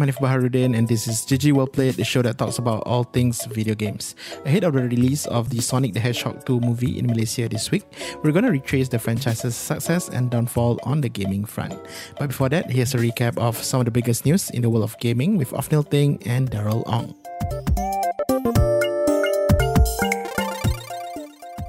I'm Hanif Baharuddin, and this is GG Well Played, the show that talks about all things video games. Ahead of the release of the Sonic the Hedgehog 2 movie in Malaysia this week, we're going to retrace the franchise's success and downfall on the gaming front. But before that, here's a recap of some of the biggest news in the world of gaming with Afnil Ting and Daryl Ong.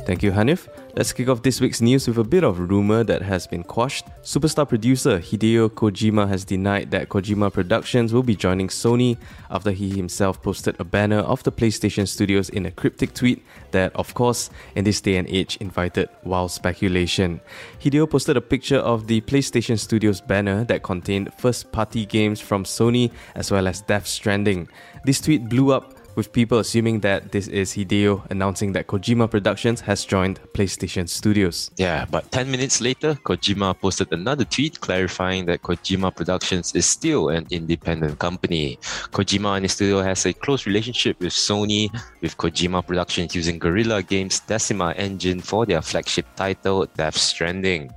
Thank you, Hanif. Let's kick off this week's news with a bit of rumor that has been quashed. Superstar producer Hideo Kojima has denied that Kojima Productions will be joining Sony after he himself posted a banner of the PlayStation Studios in a cryptic tweet that, of course, in this day and age, invited wild speculation. Hideo posted a picture of the PlayStation Studios banner that contained first party games from Sony as well as Death Stranding. This tweet blew up with people assuming that this is Hideo announcing that Kojima Productions has joined PlayStation Studios. Yeah, but 10 minutes later, Kojima posted another tweet clarifying that Kojima Productions is still an independent company. Kojima and his studio has a close relationship with Sony, with Kojima Productions using Guerrilla Games' Decima engine for their flagship title, Death Stranding.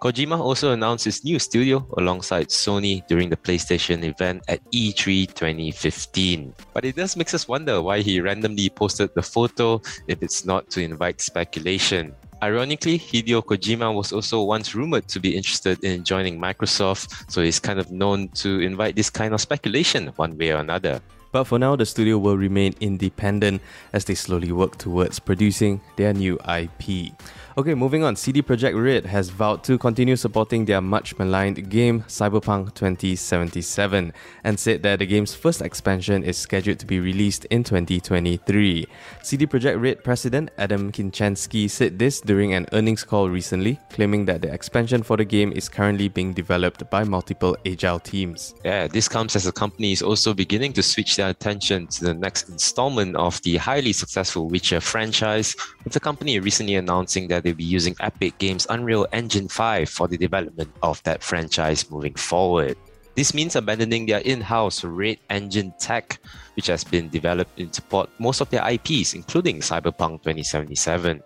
Kojima also announced his new studio alongside Sony during the PlayStation event at E3 2015. But it does make us wonder why he randomly posted the photo if it's not to invite speculation. Ironically, Hideo Kojima was also once rumored to be interested in joining Microsoft, so he's kind of known to invite this kind of speculation one way or another. But for now, the studio will remain independent as they slowly work towards producing their new IP. Okay, moving on. CD Projekt Red has vowed to continue supporting their much maligned game Cyberpunk 2077 and said that the game's first expansion is scheduled to be released in 2023. CD Projekt Red president Adam Kiciński said this during an earnings call recently, claiming that the expansion for the game is currently being developed by multiple agile teams. Yeah, this comes as the company is also beginning to switch their attention to the next installment of the highly successful Witcher franchise, with the company recently announcing that they'll be using Epic Games' Unreal Engine 5 for the development of that franchise moving forward. This means abandoning their in house Red Engine tech, which has been developed in support most of their IPs, including Cyberpunk 2077.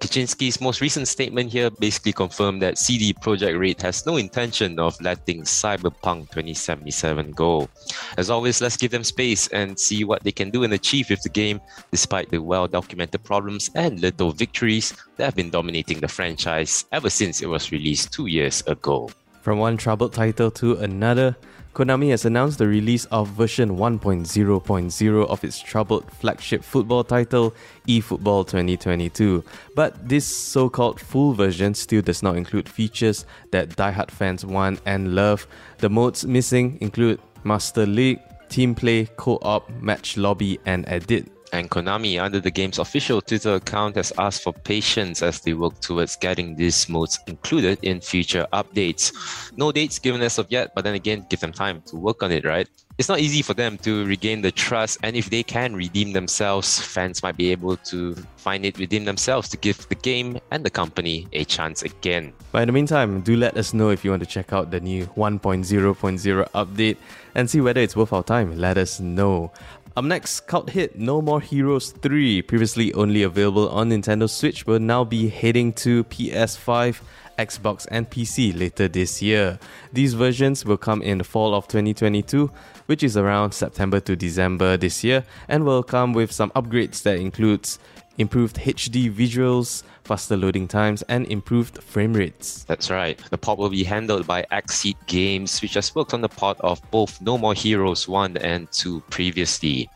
Kiciński's most recent statement here basically confirmed that CD Projekt Red has no intention of letting Cyberpunk 2077 go. As always, let's give them space and see what they can do and achieve with the game, despite the well documented problems and little victories that have been dominating the franchise ever since it was released two years ago. From one troubled title to another, Konami has announced the release of version 1.0.0 of its troubled flagship football title, eFootball 2022. But this so called full version still does not include features that die-hard fans want and love. The modes missing include Master League, Team Play, Co op, Match Lobby, and Edit. And Konami, under the game's official Twitter account, has asked for patience as they work towards getting these modes included in future updates. No dates given as of yet, but then again, give them time to work on it, right? It's not easy for them to regain the trust, and if they can redeem themselves, fans might be able to find it within themselves to give the game and the company a chance again. But in the meantime, do let us know if you want to check out the new 1.0.0 update and see whether it's worth our time. Let us know. Up next, cult hit No More Heroes 3, previously only available on Nintendo Switch, will now be heading to PS5, Xbox, and PC later this year. These versions will come in the fall of 2022, which is around September to December this year, and will come with some upgrades that includes improved HD visuals, faster loading times, and improved frame rates. That's right. The port will be handled by Xseed Games, which has worked on the port of both No More Heroes 1 and 2 previously.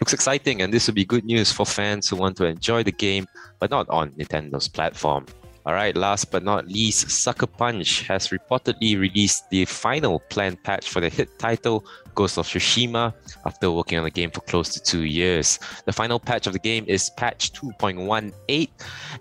Looks exciting, and this will be good news for fans who want to enjoy the game, but not on Nintendo's platform. Alright, last but not least, Sucker Punch has reportedly released the final planned patch for the hit title Ghost of Tsushima after working on the game for close to two years. The final patch of the game is patch 2.18,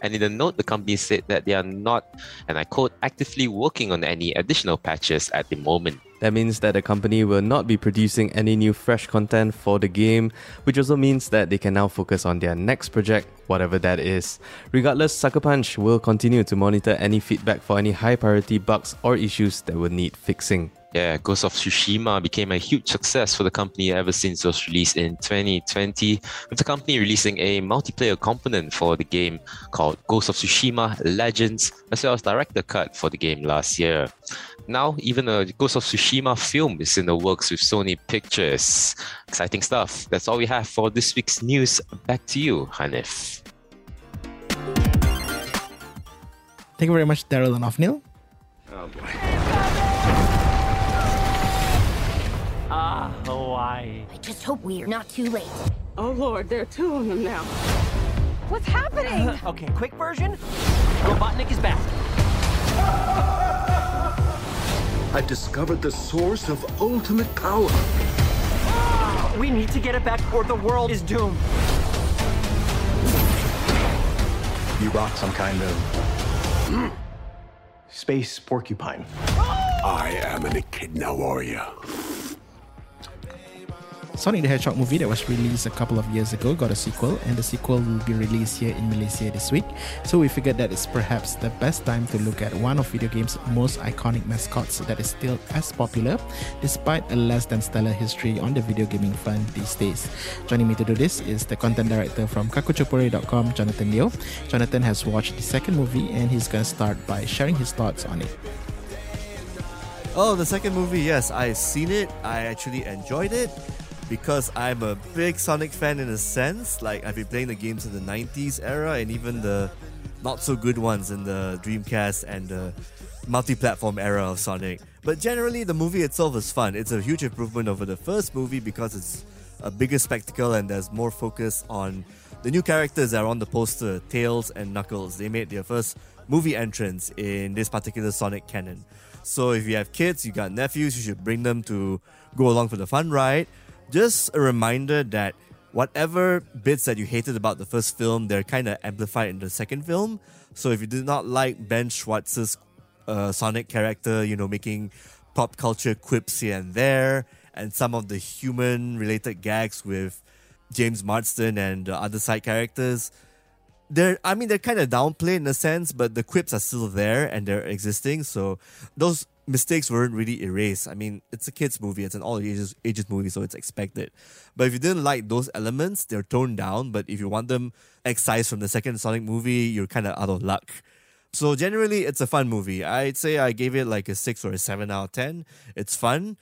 and in the note, the company said that they are not, and I quote, actively working on any additional patches at the moment. That means that the company will not be producing any new fresh content for the game, which also means that they can now focus on their next project, whatever that is. Regardless, Sucker Punch will continue to monitor any feedback for any high priority bugs or issues that will need fixing. Yeah, Ghost of Tsushima became a huge success for the company ever since it was released in 2020, with the company releasing a multiplayer component for the game called Ghost of Tsushima Legends, as well as director cut for the game last year. Now, even a Ghost of Tsushima film is in the works with Sony Pictures. Exciting stuff. That's all we have for this week's news. Back to you, Hanif. Thank you very much, Daryl and Afnil. Oh boy. Ah, Hawaii. I just hope we're not too late. Oh lord, there are two of them now. What's happening? Okay, quick version. Robotnik is back. I've discovered the source of ultimate power. We need to get it back or the world is doomed. You brought some kind of space porcupine. I am an echidna warrior. Sonic the Hedgehog movie that was released a couple of years ago got a sequel, and the sequel will be released here in Malaysia this week. So we figured that it's perhaps the best time to look at one of video games' most iconic mascots that is still as popular, despite a less than stellar history on the video gaming front these days. Joining me to do this is the content director from kakuchopurei.com, Jonathan Leo. Jonathan has watched the second movie, and he's gonna start by sharing his thoughts on it. Oh, the second movie, yes, I've seen it. I actually enjoyed it because I'm a big Sonic fan in a sense. Like, I've been playing the games in the 90s era and even the not so good ones in the Dreamcast and the multi platform era of Sonic. But generally, the movie itself is fun. It's a huge improvement over the first movie because it's a bigger spectacle and there's more focus on the new characters that are on the poster Tails and Knuckles. They made their first movie entrance in this particular Sonic canon. So if you have kids, you got nephews, you should bring them to go along for the fun ride. Just a reminder that whatever bits that you hated about the first film, they're kind of amplified in the second film. So if you did not like Ben Schwartz's uh, Sonic character, you know, making pop culture quips here and there, and some of the human related gags with James Marsden and uh, other side characters, they're I mean they're kind of downplayed in a sense, but the quips are still there and they're existing. So those mistakes weren't really erased. I mean, it's a kids movie, it's an all ages ages movie, so it's expected. But if you didn't like those elements, they're toned down. But if you want them excised from the second Sonic movie, you're kind of out of luck. So generally, it's a fun movie. I'd say I gave it like a six or a seven out of ten. It's fun.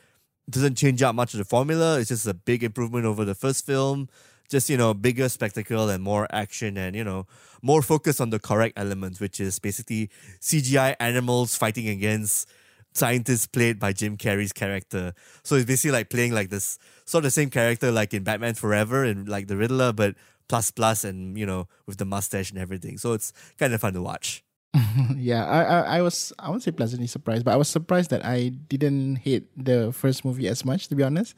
Doesn't change out much of the formula. It's just a big improvement over the first film just you know bigger spectacle and more action and you know more focus on the correct elements which is basically cgi animals fighting against scientists played by jim carrey's character so it's basically like playing like this sort of same character like in batman forever and like the riddler but plus plus and you know with the mustache and everything so it's kind of fun to watch yeah, I, I I was I won't say pleasantly surprised, but I was surprised that I didn't hate the first movie as much. To be honest,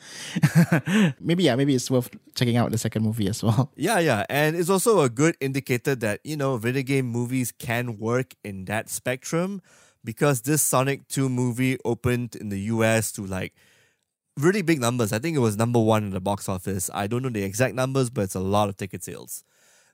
maybe yeah, maybe it's worth checking out the second movie as well. Yeah, yeah, and it's also a good indicator that you know video game movies can work in that spectrum because this Sonic Two movie opened in the U.S. to like really big numbers. I think it was number one in the box office. I don't know the exact numbers, but it's a lot of ticket sales.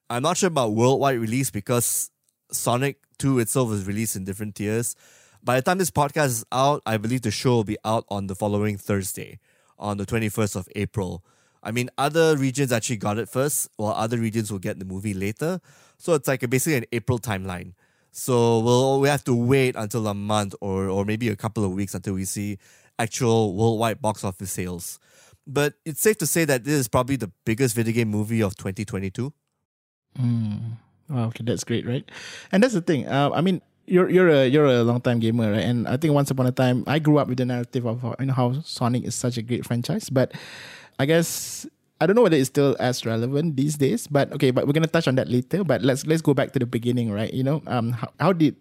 I'm not sure about worldwide release because Sonic 2 itself was released in different tiers. By the time this podcast is out, I believe the show will be out on the following Thursday, on the 21st of April. I mean, other regions actually got it first, while other regions will get the movie later. So it's like a, basically an April timeline. So we'll we have to wait until a month or or maybe a couple of weeks until we see actual worldwide box office sales. But it's safe to say that this is probably the biggest video game movie of 2022. Mm. Wow, okay, that's great, right? And that's the thing. Uh, I mean, you're you're a you're a long time gamer, right? And I think once upon a time, I grew up with the narrative of you know, how Sonic is such a great franchise. But I guess I don't know whether it's still as relevant these days. But okay, but we're gonna touch on that later. But let's let's go back to the beginning, right? You know, um, how, how did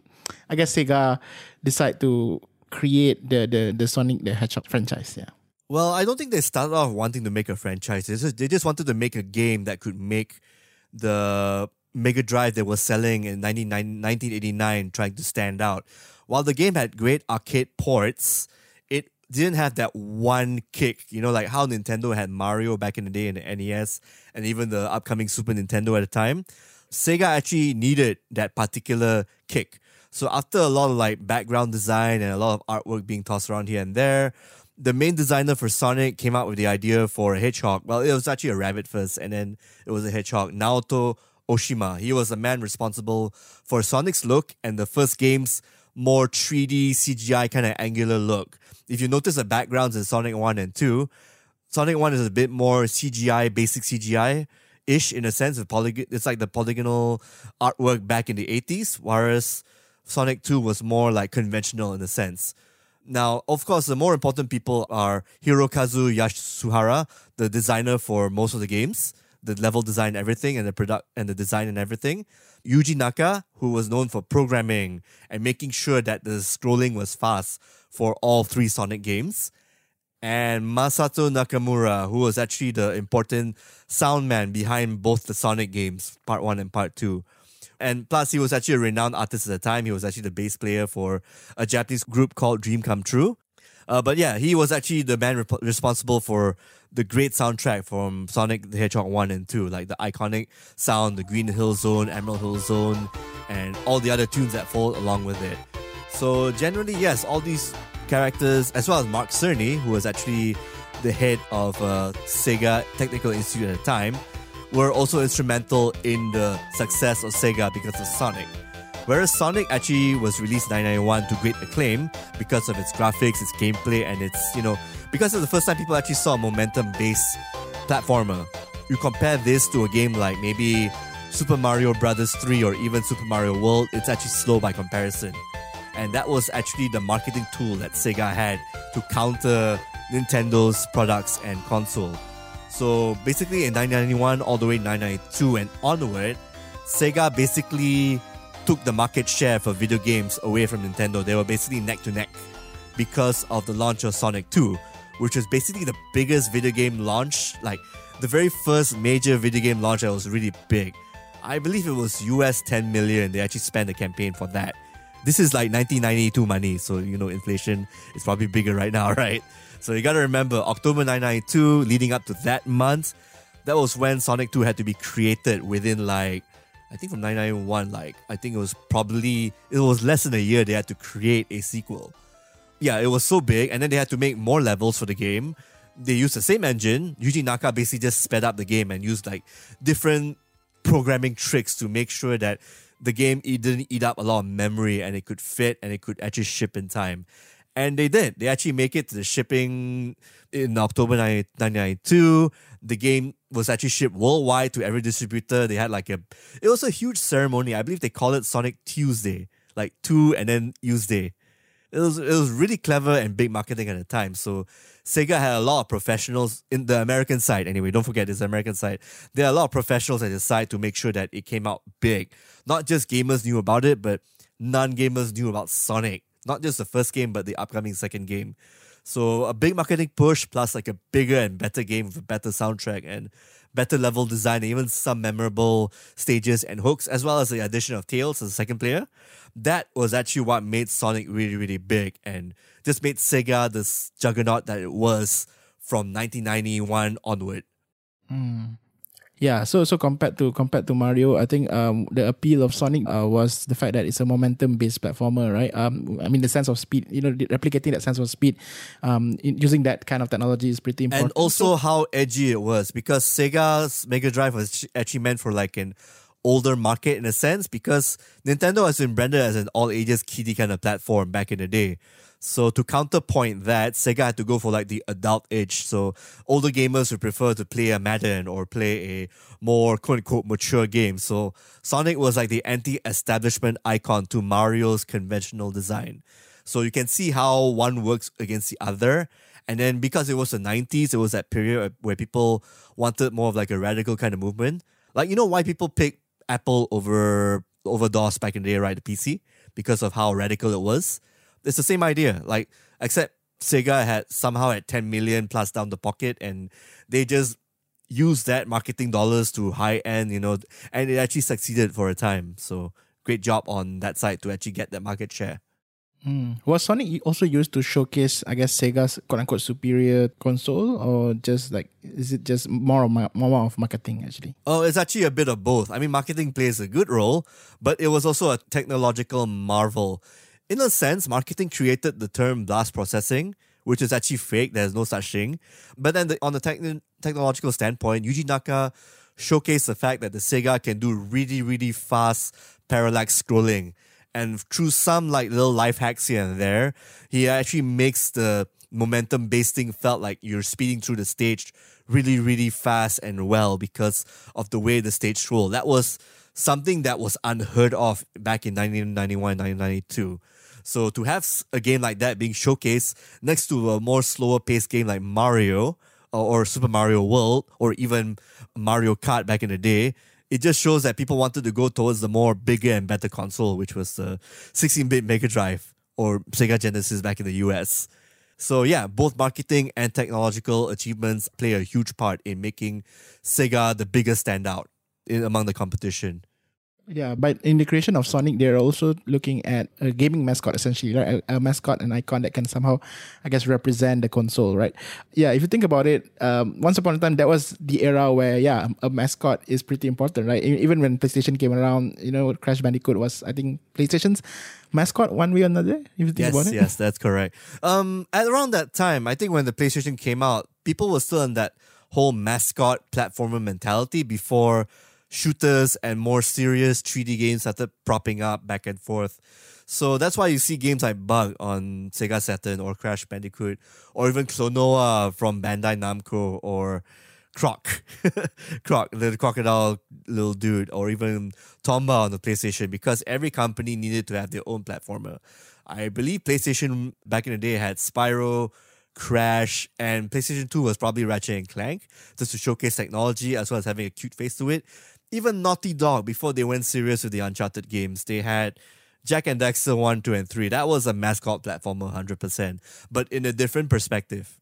I guess Sega decide to create the the the Sonic the Hedgehog franchise? Yeah. Well, I don't think they started off wanting to make a franchise. They just, they just wanted to make a game that could make the Mega Drive they were selling in 1989 trying to stand out. While the game had great arcade ports, didn't have that one kick, you know, like how Nintendo had Mario back in the day in the NES and even the upcoming Super Nintendo at the time. Sega actually needed that particular kick. So after a lot of like background design and a lot of artwork being tossed around here and there, the main designer for Sonic came out with the idea for a hedgehog. Well, it was actually a rabbit first, and then it was a hedgehog. Naoto Oshima. He was the man responsible for Sonic's look and the first game's more 3D CGI kind of angular look. If you notice the backgrounds in Sonic 1 and 2, Sonic 1 is a bit more CGI, basic CGI ish in a sense. Of polygon, it's like the polygonal artwork back in the 80s, whereas Sonic 2 was more like conventional in a sense. Now, of course, the more important people are Hirokazu Yasuhara, the designer for most of the games, the level design, everything, and the product and the design and everything. Yuji Naka, who was known for programming and making sure that the scrolling was fast for all three Sonic games. And Masato Nakamura, who was actually the important sound man behind both the Sonic games, part one and part two. And plus, he was actually a renowned artist at the time. He was actually the bass player for a Japanese group called Dream Come True. Uh, but yeah, he was actually the man responsible for the great soundtrack from Sonic the Hedgehog 1 and 2, like the iconic sound, the Green Hill Zone, Emerald Hill Zone, and all the other tunes that fall along with it. So, generally, yes, all these characters, as well as Mark Cerny, who was actually the head of uh, Sega Technical Institute at the time, were also instrumental in the success of Sega because of Sonic. Whereas Sonic actually was released in 1991 to great acclaim because of its graphics, its gameplay, and its, you know, because it's the first time people actually saw a momentum based platformer. You compare this to a game like maybe Super Mario Brothers 3 or even Super Mario World, it's actually slow by comparison. And that was actually the marketing tool that Sega had to counter Nintendo's products and console. So basically in 1991 all the way 1992 and onward, Sega basically took the market share for video games away from Nintendo. They were basically neck to neck because of the launch of Sonic 2, which was basically the biggest video game launch, like the very first major video game launch that was really big. I believe it was US 10 million. They actually spent a campaign for that. This is like 1992 money, so you know inflation is probably bigger right now, right? So you gotta remember October 1992, leading up to that month, that was when Sonic 2 had to be created within like I think from 991, like I think it was probably it was less than a year they had to create a sequel yeah, it was so big, and then they had to make more levels for the game. They used the same engine. Yuji Naka basically just sped up the game and used like different programming tricks to make sure that the game didn't eat up a lot of memory and it could fit and it could actually ship in time. And they did. They actually make it to the shipping in October 1992. The game was actually shipped worldwide to every distributor. They had like a, it was a huge ceremony. I believe they call it Sonic Tuesday, like two and then Tuesday it was it was really clever and big marketing at the time. So Sega had a lot of professionals in the American side. Anyway, don't forget this American side. There are a lot of professionals at the side to make sure that it came out big. Not just gamers knew about it, but non-gamers knew about Sonic. Not just the first game, but the upcoming second game. So a big marketing push plus like a bigger and better game with a better soundtrack and better level design, and even some memorable stages and hooks, as well as the addition of Tails as a second player that was actually what made Sonic really, really big and just made Sega this juggernaut that it was from 1991 onward. Mm. Yeah, so so compared to compared to Mario, I think um the appeal of Sonic uh, was the fact that it's a momentum based platformer, right? Um, I mean the sense of speed, you know, replicating that sense of speed, um, in, using that kind of technology is pretty important. And also so, how edgy it was because Sega's Mega Drive was actually meant for like an older market in a sense because Nintendo has been branded as an all ages kiddie kind of platform back in the day. So to counterpoint that, Sega had to go for like the adult age. So older gamers would prefer to play a Madden or play a more quote unquote mature game. So Sonic was like the anti-establishment icon to Mario's conventional design. So you can see how one works against the other. And then because it was the 90s, it was that period where people wanted more of like a radical kind of movement. Like you know why people pick Apple over over DOS back in the day, right? The PC because of how radical it was. It's the same idea, like except Sega had somehow had 10 million plus down the pocket, and they just used that marketing dollars to high end, you know, and it actually succeeded for a time. So great job on that side to actually get that market share. Mm. Was Sonic also used to showcase, I guess, Sega's quote unquote superior console, or just like Is it just more of ma- more of marketing actually? Oh, it's actually a bit of both. I mean, marketing plays a good role, but it was also a technological marvel. In a sense, marketing created the term blast processing, which is actually fake. There's no such thing. But then, the, on the techn- technological standpoint, Yuji Naka showcased the fact that the Sega can do really, really fast parallax scrolling. And through some like little life hacks here and there, he actually makes the momentum based thing felt like you're speeding through the stage really, really fast and well because of the way the stage rolled. That was something that was unheard of back in 1991, 1992. So to have a game like that being showcased next to a more slower paced game like Mario or, Super Mario World or even Mario Kart back in the day, it just shows that people wanted to go towards the more bigger and better console, which was the 16-bit Mega Drive or Sega Genesis back in the US. So yeah, both marketing and technological achievements play a huge part in making Sega the biggest standout in, among the competition. Yeah, but in the creation of Sonic, they're also looking at a gaming mascot essentially, right? A, a, mascot, an icon that can somehow, I guess, represent the console, right? Yeah, if you think about it, um, once upon a time, that was the era where, yeah, a mascot is pretty important, right? Even when PlayStation came around, you know, Crash Bandicoot was, I think, PlayStation's mascot one way or another, if you think yes, about it. Yes, that's correct. Um, at around that time, I think when the PlayStation came out, people were still in that whole mascot platformer mentality before shooters and more serious 3D games started propping up back and forth. So that's why you see games like Bug on Sega Saturn or Crash Bandicoot or even Klonoa from Bandai Namco or Croc, Croc, the crocodile little dude, or even Tomba on the PlayStation because every company needed to have their own platformer. I believe PlayStation back in the day had Spyro, Crash, and PlayStation 2 was probably Ratchet and Clank just to showcase technology as well as having a cute face to it even Naughty Dog, before they went serious with the Uncharted games, they had Jak and Daxter 1, 2, and 3. That was a mascot platformer 100%, but in a different perspective.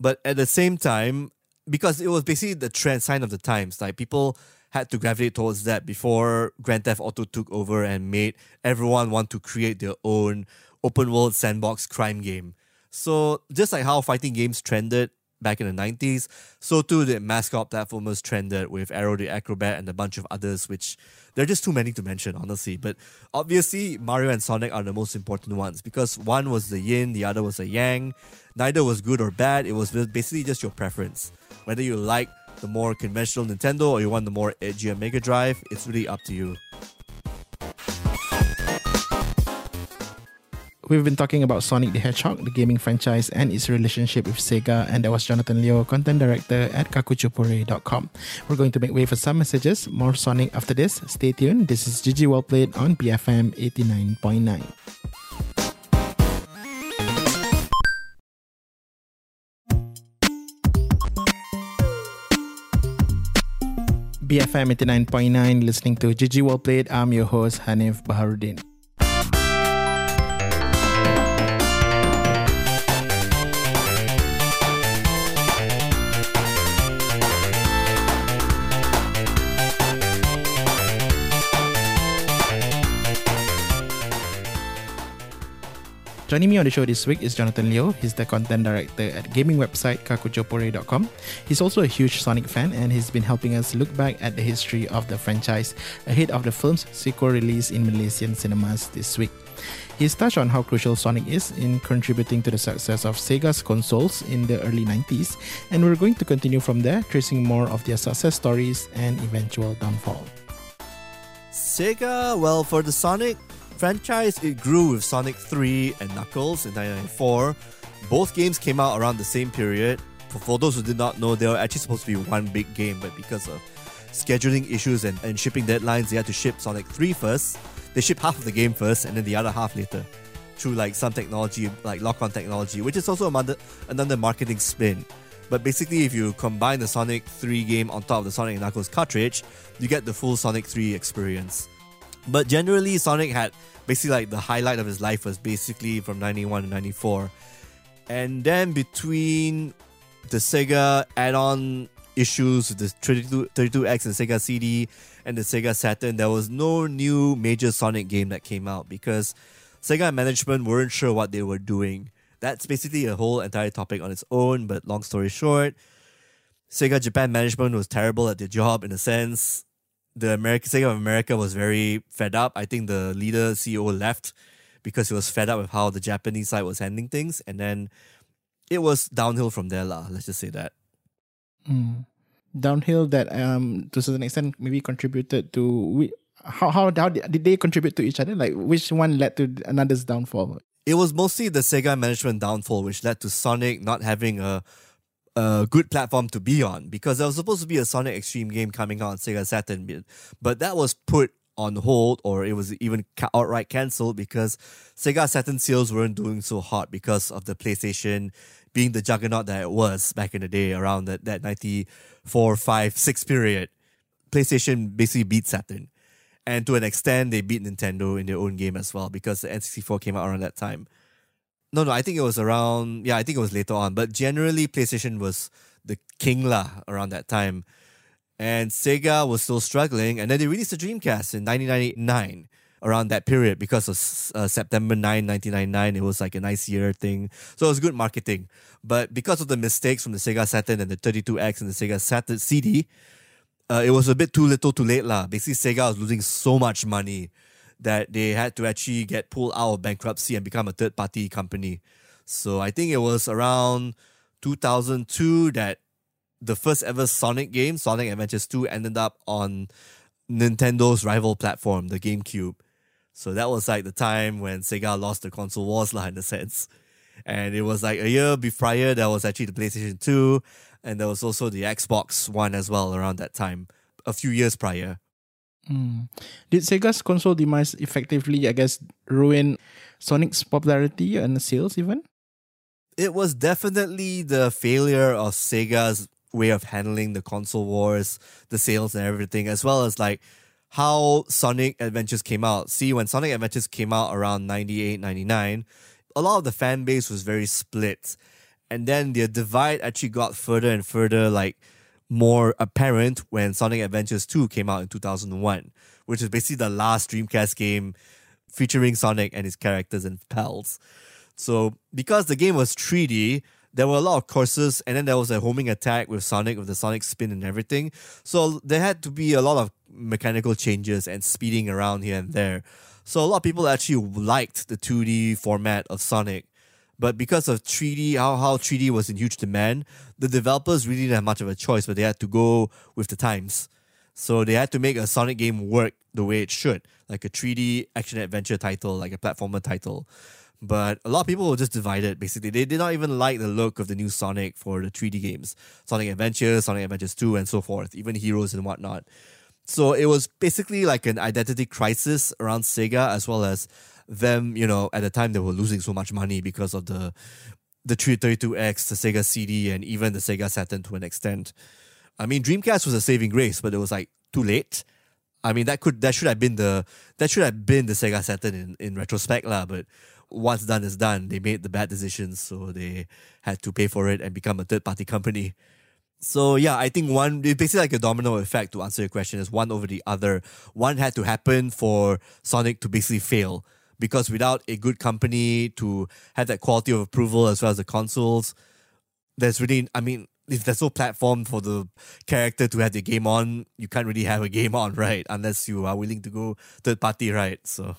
But at the same time, because it was basically the trend sign of the times, like people had to gravitate towards that before Grand Theft Auto took over and made everyone want to create their own open world sandbox crime game. So just like how fighting games trended back in the 90s. So too the mascot platformers trended with Aero the Acro-Bat and a bunch of others, which there are just too many to mention, honestly. But obviously, Mario and Sonic are the most important ones because one was the yin, the other was the yang. Neither was good or bad, it was basically just your preference. Whether you like the more conventional Nintendo or you want the more edgier Mega Drive, it's really up to you. We've been talking about Sonic the Hedgehog, the gaming franchise, and its relationship with Sega, and that was Jonathan Leo, content director at kakuchopurei.com. We're going to make way for some messages, more Sonic after this. Stay tuned. This is GG Well Played on BFM 89.9. BFM 89.9, listening to GG Well Played. I'm your host, Hanif Baharuddin. Joining me on the show this week is Jonathan Leo. He's the content director at gaming website kakuchopurei.com. He's also a huge Sonic fan and he's been helping us look back at the history of the franchise ahead of the film's sequel release in Malaysian cinemas this week. He's touched on how crucial Sonic is in contributing to the success of Sega's consoles in the early 90s, and we're going to continue from there, tracing more of their success stories and eventual downfall. Sega, well, for the Sonic franchise, it grew with Sonic 3 and Knuckles in 1994. Both games came out around the same period. For, for those who did not know, they were actually supposed to be one big game, but because of scheduling issues and, and shipping deadlines, they had to ship Sonic 3 first. They shipped half of the game first and then the other half later through like some technology, like lock-on technology, which is also another, another marketing spin. But basically, if you combine the Sonic 3 game on top of the Sonic Knuckles cartridge, you get the full Sonic 3 experience. But generally, Sonic had basically like the highlight of his life was basically from 91 to 94. And then between the Sega add on issues with the 32, 32X and Sega CD and the Sega Saturn, there was no new major Sonic game that came out because Sega management weren't sure what they were doing. That's basically a whole entire topic on its own, but long story short, Sega Japan management was terrible at their job in a sense. The American Sega of America was very fed up. I think the leader CEO left because he was fed up with how the Japanese side was handling things, and then it was downhill from there, lah. Let's just say that. Mm. Downhill that um to a certain extent maybe contributed to we how how how did they contribute to each other? Like which one led to another's downfall? It was mostly the Sega management downfall, which led to Sonic not having a a good platform to be on because there was supposed to be a Sonic X-treme game coming out on Sega Saturn, but that was put on hold or it was even outright cancelled because Sega Saturn sales weren't doing so hot because of the PlayStation being the juggernaut that it was back in the day around that, that 94, 5, 6 period. PlayStation basically beat Saturn. And to an extent, they beat Nintendo in their own game as well because the N64 came out around that time. No, no, I think it was around, yeah, I think it was later on. But generally, PlayStation was the king lah around that time and Sega was still struggling. And then they released the Dreamcast in 1999 around that period because of uh, September 9, 1999. It was like a nice year thing. So it was good marketing. But because of the mistakes from the Sega Saturn and the 32X and the Sega Saturn CD, uh, it was a bit too little too late. lah. Basically, Sega was losing so much money that they had to actually get pulled out of bankruptcy and become a third party company. So I think it was around 2002 that the first ever Sonic game, Sonic Adventures 2, ended up on Nintendo's rival platform, the GameCube. So that was like the time when Sega lost the console wars, lah, in a sense. And it was like a year prior, there was actually the PlayStation 2, and there was also the Xbox One as well around that time, a few years prior. Mm. Did Sega's console demise effectively, I guess, ruin Sonic's popularity and sales even? It was definitely the failure of Sega's way of handling the console wars, the sales and everything, as well as like how Sonic Adventures came out. See, when Sonic Adventures came out around 98, 99, a lot of the fan base was very split. And then the divide actually got further and further, like more apparent when Sonic Adventures 2 came out in 2001, which is basically the last Dreamcast game featuring Sonic and his characters and pals. So, because the game was 3D, there were a lot of courses, and then there was a homing attack with Sonic, with the Sonic spin and everything. So there had to be a lot of mechanical changes and speeding around here and there. So a lot of people actually liked the 2D format of Sonic. But because of 3D, how, how 3D was in huge demand, the developers really didn't have much of a choice, but they had to go with the times. So they had to make a Sonic game work the way it should, like a 3D action adventure title, like a platformer title. But a lot of people were just divided, basically. They did not even like the look of the new Sonic for the 3D games Sonic Adventures, Sonic Adventures 2, and so forth, even Heroes and whatnot. So it was basically like an identity crisis around Sega, as well as them, you know, at the time they were losing so much money because of the the 332X, the Sega CD, and even the Sega Saturn to an extent. I mean, Dreamcast was a saving grace, but it was like too late. I mean, that could that should have been the that should have been the Sega Saturn in, in retrospect, lah. But what's done is done. They made the bad decisions, so they had to pay for it and become a third party company. So yeah, I think one it's basically like a domino effect to answer your question is one over the other. One had to happen for Sonic to basically fail because without a good company to have that quality of approval as well as the consoles, there's really I mean if there's no platform for the character to have the game on, you can't really have a game on, right? Unless you are willing to go third party, right? So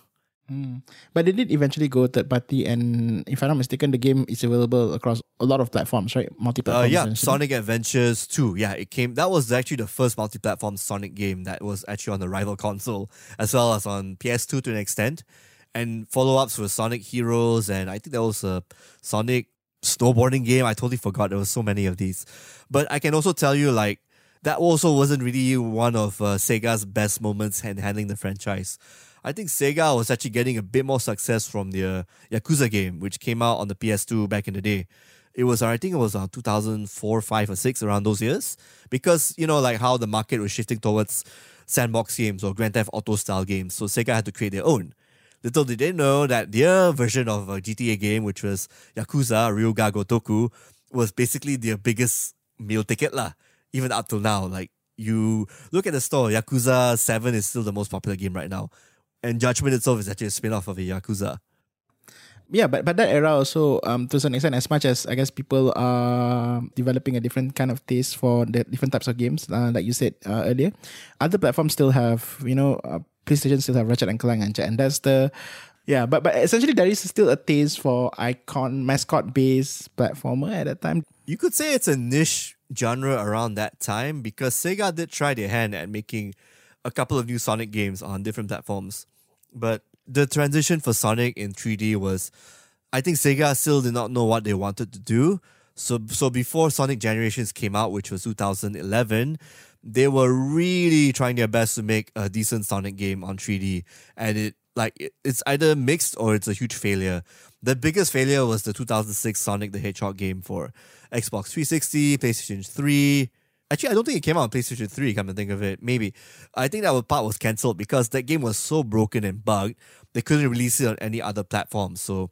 Mm. But they did eventually go third party, and if I'm not mistaken, the game is available across a lot of platforms, right? Multi-platform. Uh, yeah, Sonic Adventures 2. Yeah, it came. That was actually the first multi-platform Sonic game that was actually on the rival console, as well as on PS2 to an extent. And follow-ups were Sonic Heroes, and I think there was a Sonic snowboarding game. I totally forgot there was so many of these. But I can also tell you, like, that also wasn't really one of uh, Sega's best moments in handling the franchise. I think Sega was actually getting a bit more success from the Yakuza game, which came out on the PS2 back in the day. It was, I think it was uh, 2004, 5, or 6, around those years. Because, you know, like how the market was shifting towards sandbox games or Grand Theft Auto style games. So Sega had to create their own. Little did they know that their version of a GTA game, which was Yakuza Ryu-Ga Gotoku, was basically their biggest meal ticket lah. Even up till now, like you look at the store, Yakuza 7 is still the most popular game right now and Judgment itself is actually a spin off of a Yakuza. Yeah, but but that era also, um, to some extent, as much as I guess people are developing a different kind of taste for the different types of games, uh, like you said uh, earlier, other platforms still have, you know, uh, PlayStation still have Ratchet and Clank and, and that's the yeah, but but essentially there is still a taste for icon mascot based platformer at that time. You could say it's a niche genre around that time because Sega did try their hand at making a couple of new Sonic games on different platforms. But the transition for Sonic in 3D was I think Sega still did not know what they wanted to do. So so before Sonic Generations came out, which was 2011, they were really trying their best to make a decent Sonic game on 3D and it like it's either mixed or it's a huge failure. The biggest failure was the 2006 Sonic the Hedgehog game for Xbox 360, PlayStation 3, Actually, I don't think it came out on PlayStation 3, come to think of it. Maybe. I think that part was cancelled because that game was so broken and bugged, they couldn't release it on any other platform. So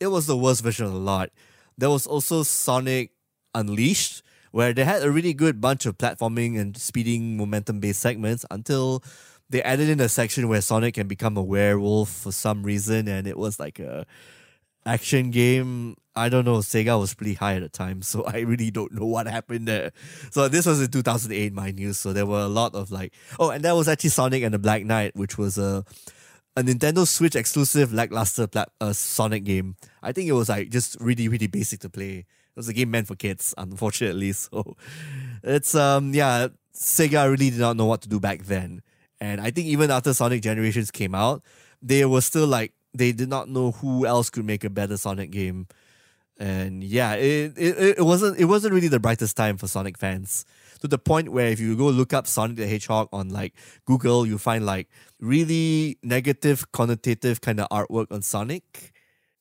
it was the worst version of the lot. There was also Sonic Unleashed, where they had a really good bunch of platforming and speeding momentum based segments until they added in a section where Sonic can become a werewolf for some reason, and it was like a action game. I don't know. Sega was pretty high at the time, so I really don't know what happened there. So this was in 2008, mind you. So there were a lot of like, oh, and that was actually Sonic and the Black Knight, which was a a Nintendo Switch exclusive lackluster plat- uh, Sonic game. I think it was like just really really basic to play. Was a game meant for kids, unfortunately. So it's um yeah, Sega really did not know what to do back then, and I think even after Sonic Generations came out, they were still like they did not know who else could make a better Sonic game. And yeah, it, it, it wasn't it wasn't really the brightest time for Sonic fans. To the point where if you go look up Sonic the Hedgehog on like Google, you find like really negative, connotative kind of artwork on Sonic.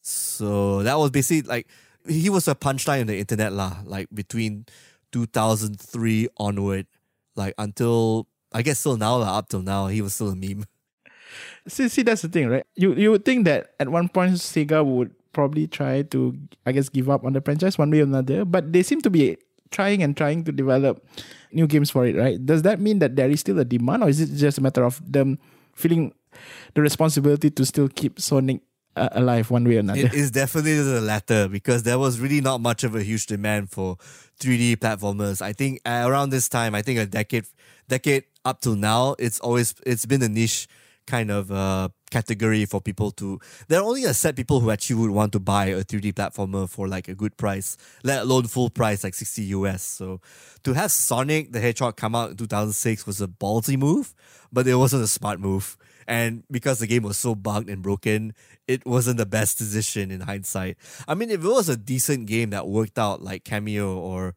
So that was basically like he was a punchline on the internet lah, like between 2003 onward, like until I guess still now lah, up till now, he was still a meme. See, see, that's the thing, right? You you would think that at one point Sega would probably try to, I guess, give up on the franchise one way or another, but they seem to be trying and trying to develop new games for it, right? Does that mean that there is still a demand, or is it just a matter of them feeling the responsibility to still keep Sonic alive one way or another? It is definitely the latter because there was really not much of a huge demand for 3D platformers. I think around this time, I think a decade, decade up till now, it's always it's been a niche kind of uh, category for people to. There are only a set people who actually would want to buy a 3D platformer for like a good price, let alone full price like 60 US. So to have Sonic the Hedgehog come out in 2006 was a ballsy move, but it wasn't a smart move. And because the game was so bugged and broken, it wasn't the best decision in hindsight. I mean, if it was a decent game that worked out like Kameo or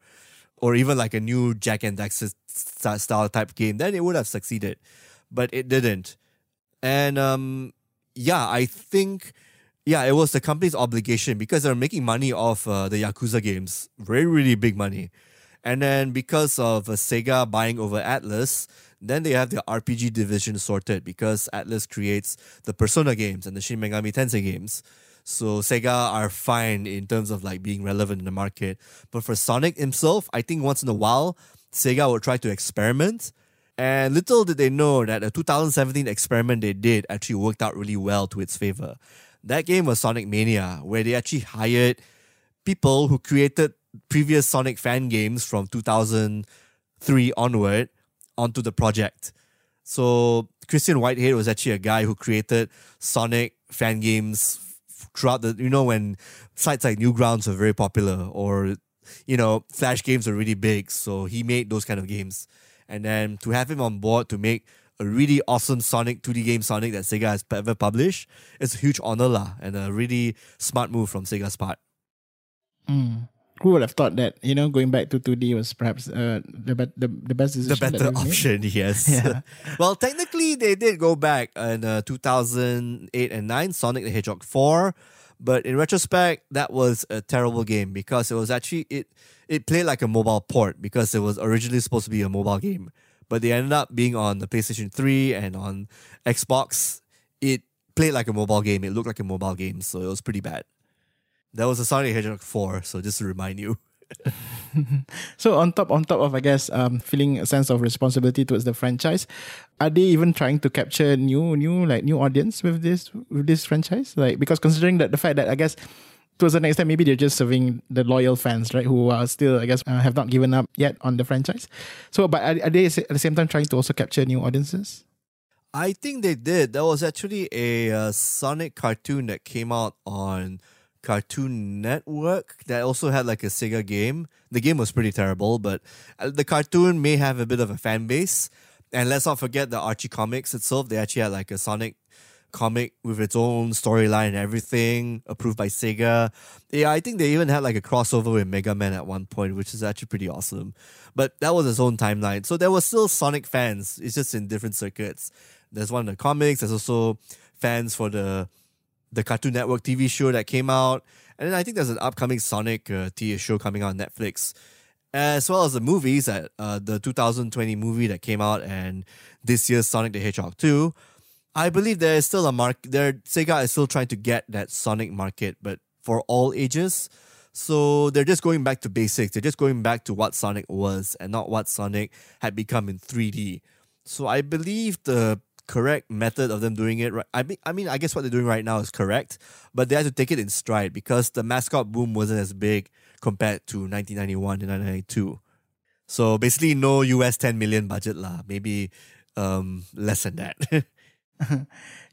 or even like a new Jak and Daxter style type game, then it would have succeeded. But it didn't. And um, yeah, I think yeah, it was the company's obligation because they're making money off uh, the Yakuza games, very really big money. And then because of uh, Sega buying over Atlus, then they have their RPG division sorted because Atlus creates the Persona games and the Shin Megami Tensei games. So Sega are fine in terms of like being relevant in the market. But for Sonic himself, I think once in a while, Sega will try to experiment and little did they know that a 2017 experiment they did actually worked out really well to its favor. That game was Sonic Mania, where they actually hired people who created previous Sonic fan games from 2003 onward onto the project. So Christian Whitehead was actually a guy who created Sonic fan games throughout the you know when sites like Newgrounds were very popular or you know Flash games were really big. So he made those kind of games. And then to have him on board to make a really awesome Sonic 2D game Sonic that Sega has ever published, it's a huge honor lah, and a really smart move from Sega's part. Mm. Who would have thought that you know going back to 2D was perhaps uh, the, be- the the best decision? The better option, made? yes. Yeah. well, technically they did go back in uh, 2008 and 9, Sonic the Hedgehog 4, but in retrospect, that was a terrible game because it was actually it it played like a mobile port because it was originally supposed to be a mobile game, but they ended up being on the PlayStation 3 and on Xbox. It played like a mobile game. It looked like a mobile game, so it was pretty bad. That was a Sonic Hedgehog 4, so just to remind you. so on top on top of I guess um, feeling a sense of responsibility towards the franchise, are they even trying to capture new new like new audience with this with this franchise? Like because considering that the fact that I guess to a certain extent maybe they're just serving the loyal fans right who are still I guess uh, have not given up yet on the franchise. So but are, are they at the same time trying to also capture new audiences? I think they did. There was actually a uh, Sonic cartoon that came out on Cartoon Network that also had like a Sega game. The game was pretty terrible, but uh, the cartoon may have a bit of a fan base. And let's not forget the Archie comics itself. They actually had like a Sonic comic with its own storyline and everything, approved by Sega. Yeah, I think they even had like a crossover with Mega Man at one point, which is actually pretty awesome. But that was its own timeline. So there were still Sonic fans. It's just in different circuits. There's one in the comics. There's also fans for the the Cartoon Network TV show that came out. And then I think there's an upcoming Sonic uh, TV show coming out on Netflix, as well as the movies that uh, the 2020 movie that came out and this year's Sonic the Hedgehog 2. I believe there is still a market. There, Sega is still trying to get that Sonic market, but for all ages. So they're just going back to basics. They're just going back to what Sonic was and not what Sonic had become in 3D. So I believe the correct method of them doing it. Right, I mean, I mean, I guess what they're doing right now is correct, but they have to take it in stride because the mascot boom wasn't as big compared to 1991 and 1992. So basically, no US 10 million budget lah. Maybe um, less than that.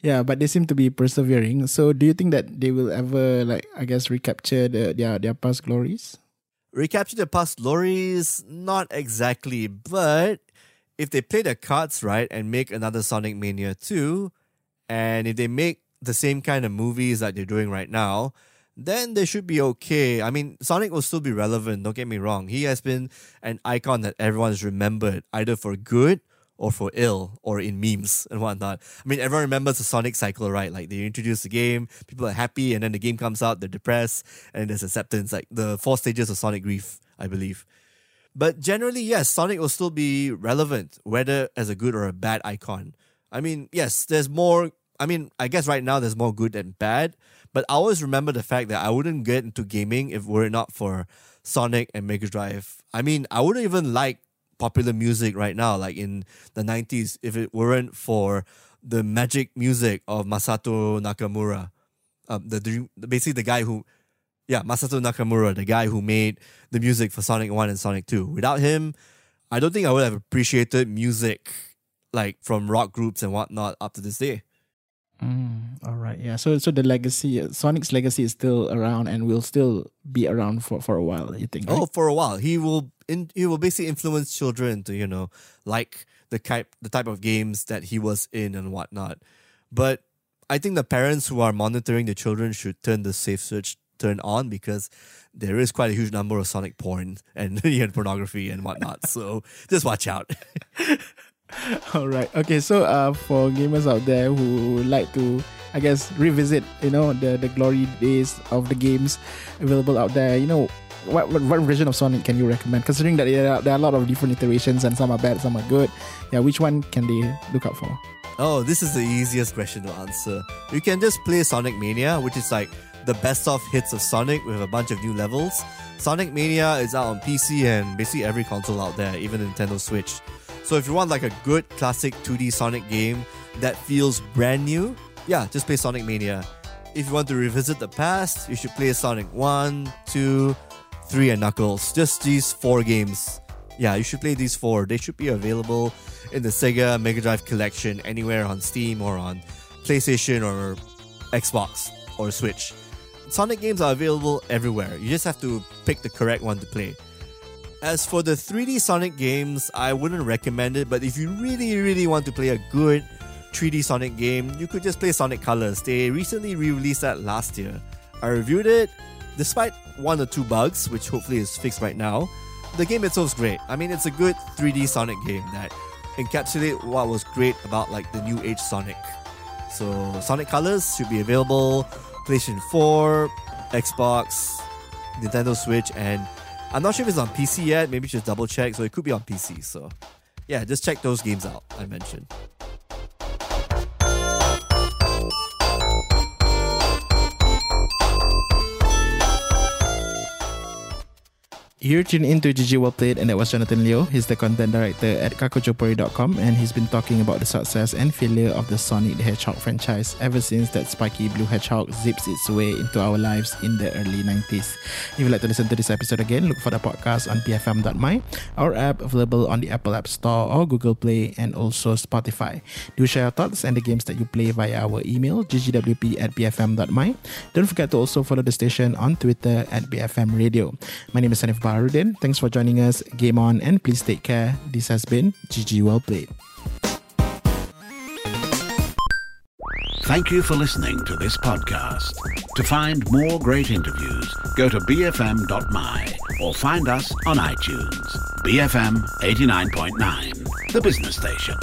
yeah, but they seem to be persevering. So, do you think that they will ever, like, I guess, recapture the, their their past glories? Recapture the past glories? Not exactly, but if they play their cards right and make another Sonic Mania 2, and if they make the same kind of movies that they're doing right now, then they should be okay. I mean, Sonic will still be relevant, don't get me wrong. He has been an icon that everyone has remembered, either for good or for ill, or in memes and whatnot. I mean, everyone remembers the Sonic cycle, right? Like they introduce the game, people are happy, and then the game comes out, they're depressed, and there's acceptance, like the four stages of Sonic grief, I believe. But generally, yes, Sonic will still be relevant, whether as a good or a bad icon. I mean, yes, there's more. I mean, I guess right now there's more good than bad, but I always remember the fact that I wouldn't get into gaming if were it not for Sonic and Mega Drive. I mean, I wouldn't even like popular music right now, like in the 90s, if it weren't for the magic music of Masato Nakamura. Um, the dream, basically the guy who yeah, Masato Nakamura, the guy who made the music for Sonic 1 and Sonic 2. Without him, I don't think I would have appreciated music like from rock groups and whatnot up to this day. Mm, all right, yeah. So, so the legacy, Sonic's legacy is still around and will still be around for, for a while. You think? Right? Oh, for a while, he will. In, he will basically influence children to you know like the type the type of games that he was in and whatnot. But I think the parents who are monitoring the children should turn the safe search turn on because there is quite a huge number of Sonic porn and pornography and whatnot. So just watch out. All right. Okay. So, uh, for gamers out there who like to, I guess, revisit, you know, the the glory days of the games available out there, you know, what, what, what version of Sonic can you recommend? Considering that there are, there are a lot of different iterations and some are bad, some are good. Yeah, which one can they look out for? Oh, this is the easiest question to answer. You can just play Sonic Mania, which is like the best of hits of Sonic with a bunch of new levels. Sonic Mania is out on PC and basically every console out there, even Nintendo Switch. So if you want like a good classic 2D Sonic game that feels brand new, yeah, just play Sonic Mania. If you want to revisit the past, you should play Sonic 1, 2, 3, and Knuckles. Just these four games. Yeah, you should play these four. They should be available in the Sega Mega Drive collection anywhere on Steam or on PlayStation or Xbox or Switch. Sonic games are available everywhere. You just have to pick the correct one to play. As for the 3D Sonic games, I wouldn't recommend it, but if you really, really want to play a good 3D Sonic game, you could just play Sonic Colors. They recently re released that last year. I reviewed it. Despite one or two bugs, which hopefully is fixed right now, the game itself is great. I mean, it's a good 3D Sonic game that encapsulate what was great about like the new age Sonic. So Sonic Colors should be available PlayStation 4, Xbox, Nintendo Switch, and I'm not sure if it's on PC yet. Maybe just double check. So it could be on PC. So yeah, just check those games out I mentioned. You're tuned into GG Well Played, and that was Jonathan Leo. He's the content director at kakuchopurei.com, and he's been talking about the success and failure of the Sonic the Hedgehog franchise ever since that spiky blue hedgehog zips its way into our lives in the early 90s. If you'd like to listen to this episode again, look for the podcast on bfm.my, our app available on the Apple App Store or Google Play, and also Spotify. Do share your thoughts and the games that you play via our email, ggwp at bfm.my. Don't forget to also follow the station on Twitter at BFM Radio. My name is Sanif Baharudin. Thanks for joining us. Game on and please take care. This has been GG Well Played. Thank you for listening to this podcast. To find more great interviews, go to bfm.my or find us on iTunes. BFM 89.9, the business station.